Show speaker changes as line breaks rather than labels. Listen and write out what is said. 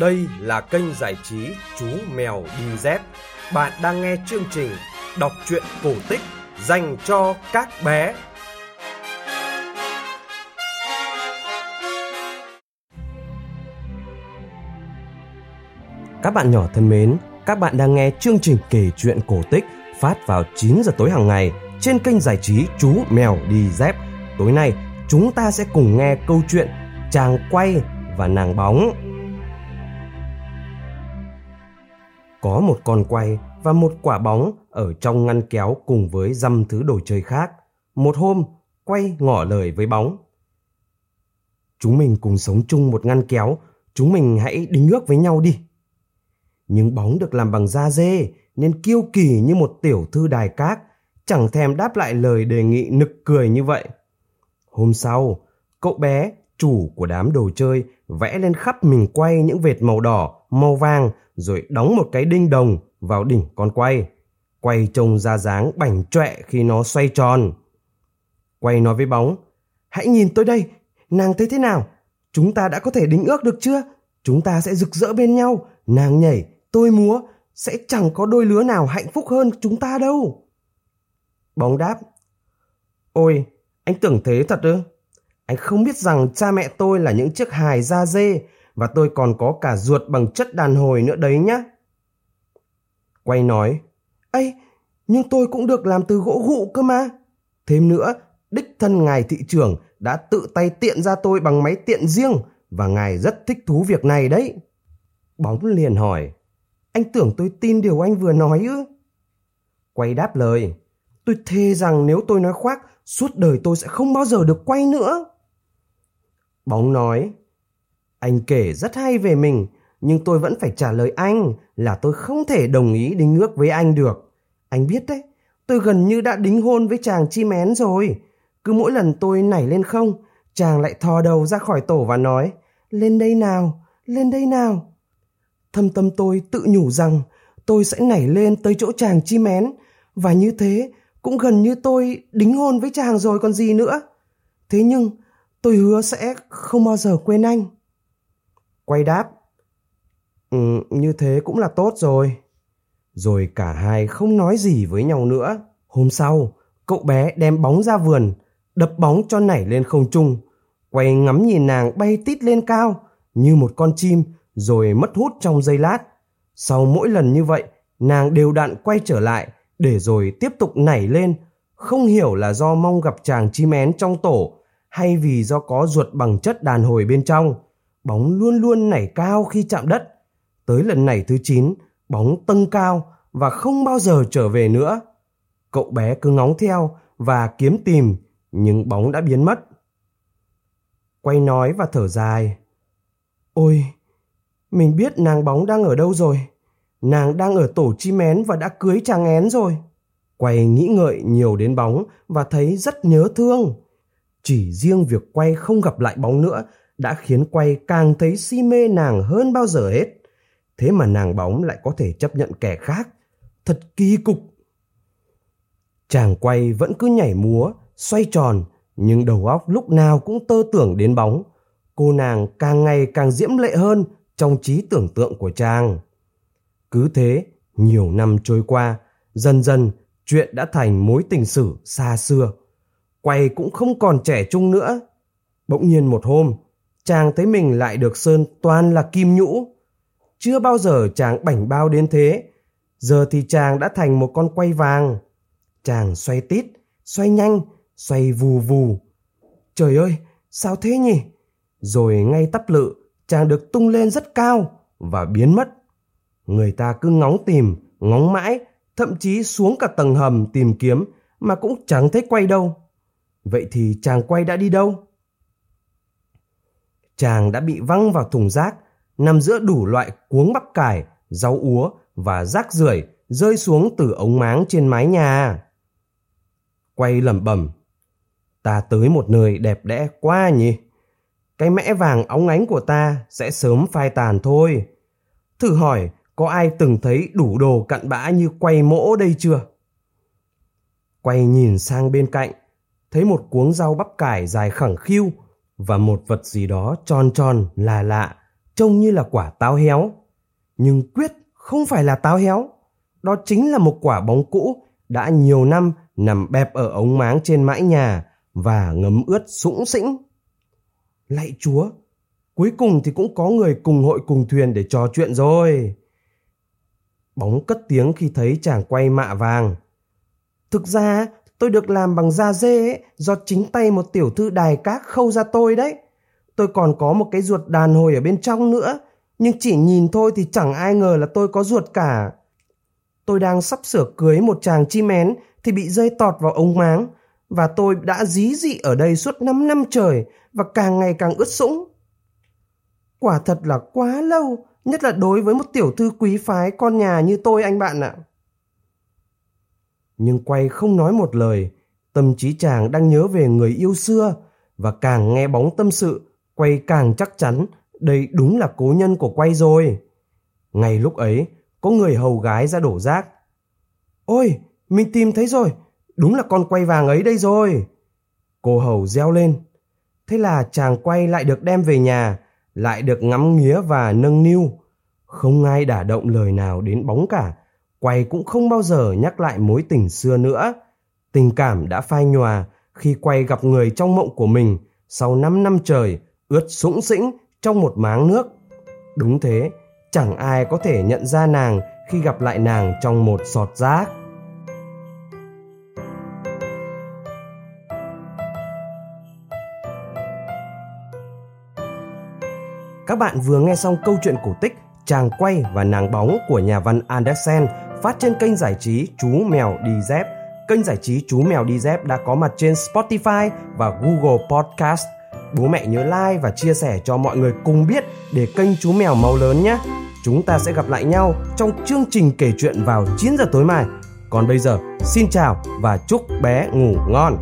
Đây là kênh giải trí Chú Mèo Đi Dép. Bạn đang nghe chương trình đọc truyện cổ tích dành cho các bé. Các bạn nhỏ thân mến, các bạn đang nghe chương trình kể chuyện cổ tích phát vào 9 giờ tối hàng ngày trên kênh giải trí Chú Mèo Đi Dép. Tối nay, chúng ta sẽ cùng nghe câu chuyện Chàng quay và nàng bóng. Có một con quay và một quả bóng ở trong ngăn kéo cùng với dăm thứ đồ chơi khác. Một hôm, quay ngỏ lời với bóng. Chúng mình cùng sống chung một ngăn kéo, chúng mình hãy đính ước với nhau đi. Nhưng bóng được làm bằng da dê nên kiêu kỳ như một tiểu thư đài cát, chẳng thèm đáp lại lời đề nghị nực cười như vậy. Hôm sau, cậu bé, chủ của đám đồ chơi, vẽ lên khắp mình quay những vệt màu đỏ, màu vàng rồi đóng một cái đinh đồng vào đỉnh con quay. Quay trông ra dáng bảnh trọe khi nó xoay tròn. Quay nói với bóng, hãy nhìn tôi đây, nàng thấy thế nào? Chúng ta đã có thể đính ước được chưa? Chúng ta sẽ rực rỡ bên nhau, nàng nhảy, tôi múa, sẽ chẳng có đôi lứa nào hạnh phúc hơn chúng ta đâu. Bóng đáp, ôi, anh tưởng thế thật ư? Anh không biết rằng cha mẹ tôi là những chiếc hài da dê và tôi còn có cả ruột bằng chất đàn hồi nữa đấy nhá. Quay nói, ấy, nhưng tôi cũng được làm từ gỗ gụ cơ mà. Thêm nữa, đích thân ngài thị trưởng đã tự tay tiện ra tôi bằng máy tiện riêng và ngài rất thích thú việc này đấy. Bóng liền hỏi, anh tưởng tôi tin điều anh vừa nói ư? Quay đáp lời, tôi thề rằng nếu tôi nói khoác, suốt đời tôi sẽ không bao giờ được quay nữa. Bóng nói, anh kể rất hay về mình, nhưng tôi vẫn phải trả lời anh là tôi không thể đồng ý đính ước với anh được. Anh biết đấy, tôi gần như đã đính hôn với chàng chim én rồi. Cứ mỗi lần tôi nảy lên không, chàng lại thò đầu ra khỏi tổ và nói, lên đây nào, lên đây nào. Thâm tâm tôi tự nhủ rằng tôi sẽ nảy lên tới chỗ chàng chim én, và như thế cũng gần như tôi đính hôn với chàng rồi còn gì nữa. Thế nhưng tôi hứa sẽ không bao giờ quên anh. Quay đáp. Ừ, như thế cũng là tốt rồi. Rồi cả hai không nói gì với nhau nữa. Hôm sau, cậu bé đem bóng ra vườn, đập bóng cho nảy lên không trung. Quay ngắm nhìn nàng bay tít lên cao như một con chim rồi mất hút trong giây lát. Sau mỗi lần như vậy, nàng đều đặn quay trở lại để rồi tiếp tục nảy lên. Không hiểu là do mong gặp chàng chim én trong tổ hay vì do có ruột bằng chất đàn hồi bên trong bóng luôn luôn nảy cao khi chạm đất. Tới lần này thứ 9, bóng tâng cao và không bao giờ trở về nữa. Cậu bé cứ ngóng theo và kiếm tìm, nhưng bóng đã biến mất. Quay nói và thở dài. Ôi, mình biết nàng bóng đang ở đâu rồi. Nàng đang ở tổ chim én và đã cưới chàng én rồi. Quay nghĩ ngợi nhiều đến bóng và thấy rất nhớ thương. Chỉ riêng việc quay không gặp lại bóng nữa đã khiến quay càng thấy si mê nàng hơn bao giờ hết. Thế mà nàng bóng lại có thể chấp nhận kẻ khác. Thật kỳ cục. Chàng quay vẫn cứ nhảy múa, xoay tròn, nhưng đầu óc lúc nào cũng tơ tưởng đến bóng. Cô nàng càng ngày càng diễm lệ hơn trong trí tưởng tượng của chàng. Cứ thế, nhiều năm trôi qua, dần dần chuyện đã thành mối tình sử xa xưa. Quay cũng không còn trẻ trung nữa. Bỗng nhiên một hôm, chàng thấy mình lại được sơn toàn là kim nhũ. Chưa bao giờ chàng bảnh bao đến thế. Giờ thì chàng đã thành một con quay vàng. Chàng xoay tít, xoay nhanh, xoay vù vù. Trời ơi, sao thế nhỉ? Rồi ngay tắp lự, chàng được tung lên rất cao và biến mất. Người ta cứ ngóng tìm, ngóng mãi, thậm chí xuống cả tầng hầm tìm kiếm mà cũng chẳng thấy quay đâu. Vậy thì chàng quay đã đi đâu? Chàng đã bị văng vào thùng rác, nằm giữa đủ loại cuống bắp cải, rau úa và rác rưởi rơi xuống từ ống máng trên mái nhà. Quay lẩm bẩm, ta tới một nơi đẹp đẽ quá nhỉ. Cái mẽ vàng óng ánh của ta sẽ sớm phai tàn thôi. Thử hỏi có ai từng thấy đủ đồ cặn bã như quay mỗ đây chưa? Quay nhìn sang bên cạnh, thấy một cuống rau bắp cải dài khẳng khiu và một vật gì đó tròn tròn là lạ trông như là quả táo héo. Nhưng quyết không phải là táo héo. Đó chính là một quả bóng cũ đã nhiều năm nằm bẹp ở ống máng trên mãi nhà và ngấm ướt sũng sĩnh. Lạy chúa, cuối cùng thì cũng có người cùng hội cùng thuyền để trò chuyện rồi. Bóng cất tiếng khi thấy chàng quay mạ vàng. Thực ra, tôi được làm bằng da dê ấy, do chính tay một tiểu thư đài các khâu ra tôi đấy. Tôi còn có một cái ruột đàn hồi ở bên trong nữa, nhưng chỉ nhìn thôi thì chẳng ai ngờ là tôi có ruột cả. Tôi đang sắp sửa cưới một chàng chim én thì bị rơi tọt vào ống máng và tôi đã dí dị ở đây suốt 5 năm trời và càng ngày càng ướt sũng. Quả thật là quá lâu, nhất là đối với một tiểu thư quý phái con nhà như tôi anh bạn ạ. Nhưng quay không nói một lời, tâm trí chàng đang nhớ về người yêu xưa và càng nghe bóng tâm sự, quay càng chắc chắn đây đúng là cố nhân của quay rồi. Ngay lúc ấy, có người hầu gái ra đổ rác. Ôi, mình tìm thấy rồi, đúng là con quay vàng ấy đây rồi. Cô hầu reo lên. Thế là chàng quay lại được đem về nhà, lại được ngắm nghía và nâng niu. Không ai đả động lời nào đến bóng cả, quay cũng không bao giờ nhắc lại mối tình xưa nữa. Tình cảm đã phai nhòa khi quay gặp người trong mộng của mình sau 5 năm trời ướt sũng sĩnh trong một máng nước. Đúng thế, chẳng ai có thể nhận ra nàng khi gặp lại nàng trong một sọt rác. Các bạn vừa nghe xong câu chuyện cổ tích Chàng quay và nàng bóng của nhà văn Andersen phát trên kênh giải trí Chú Mèo Đi Dép. Kênh giải trí Chú Mèo Đi Dép đã có mặt trên Spotify và Google Podcast. Bố mẹ nhớ like và chia sẻ cho mọi người cùng biết để kênh Chú Mèo màu lớn nhé. Chúng ta sẽ gặp lại nhau trong chương trình kể chuyện vào 9 giờ tối mai. Còn bây giờ, xin chào và chúc bé ngủ ngon.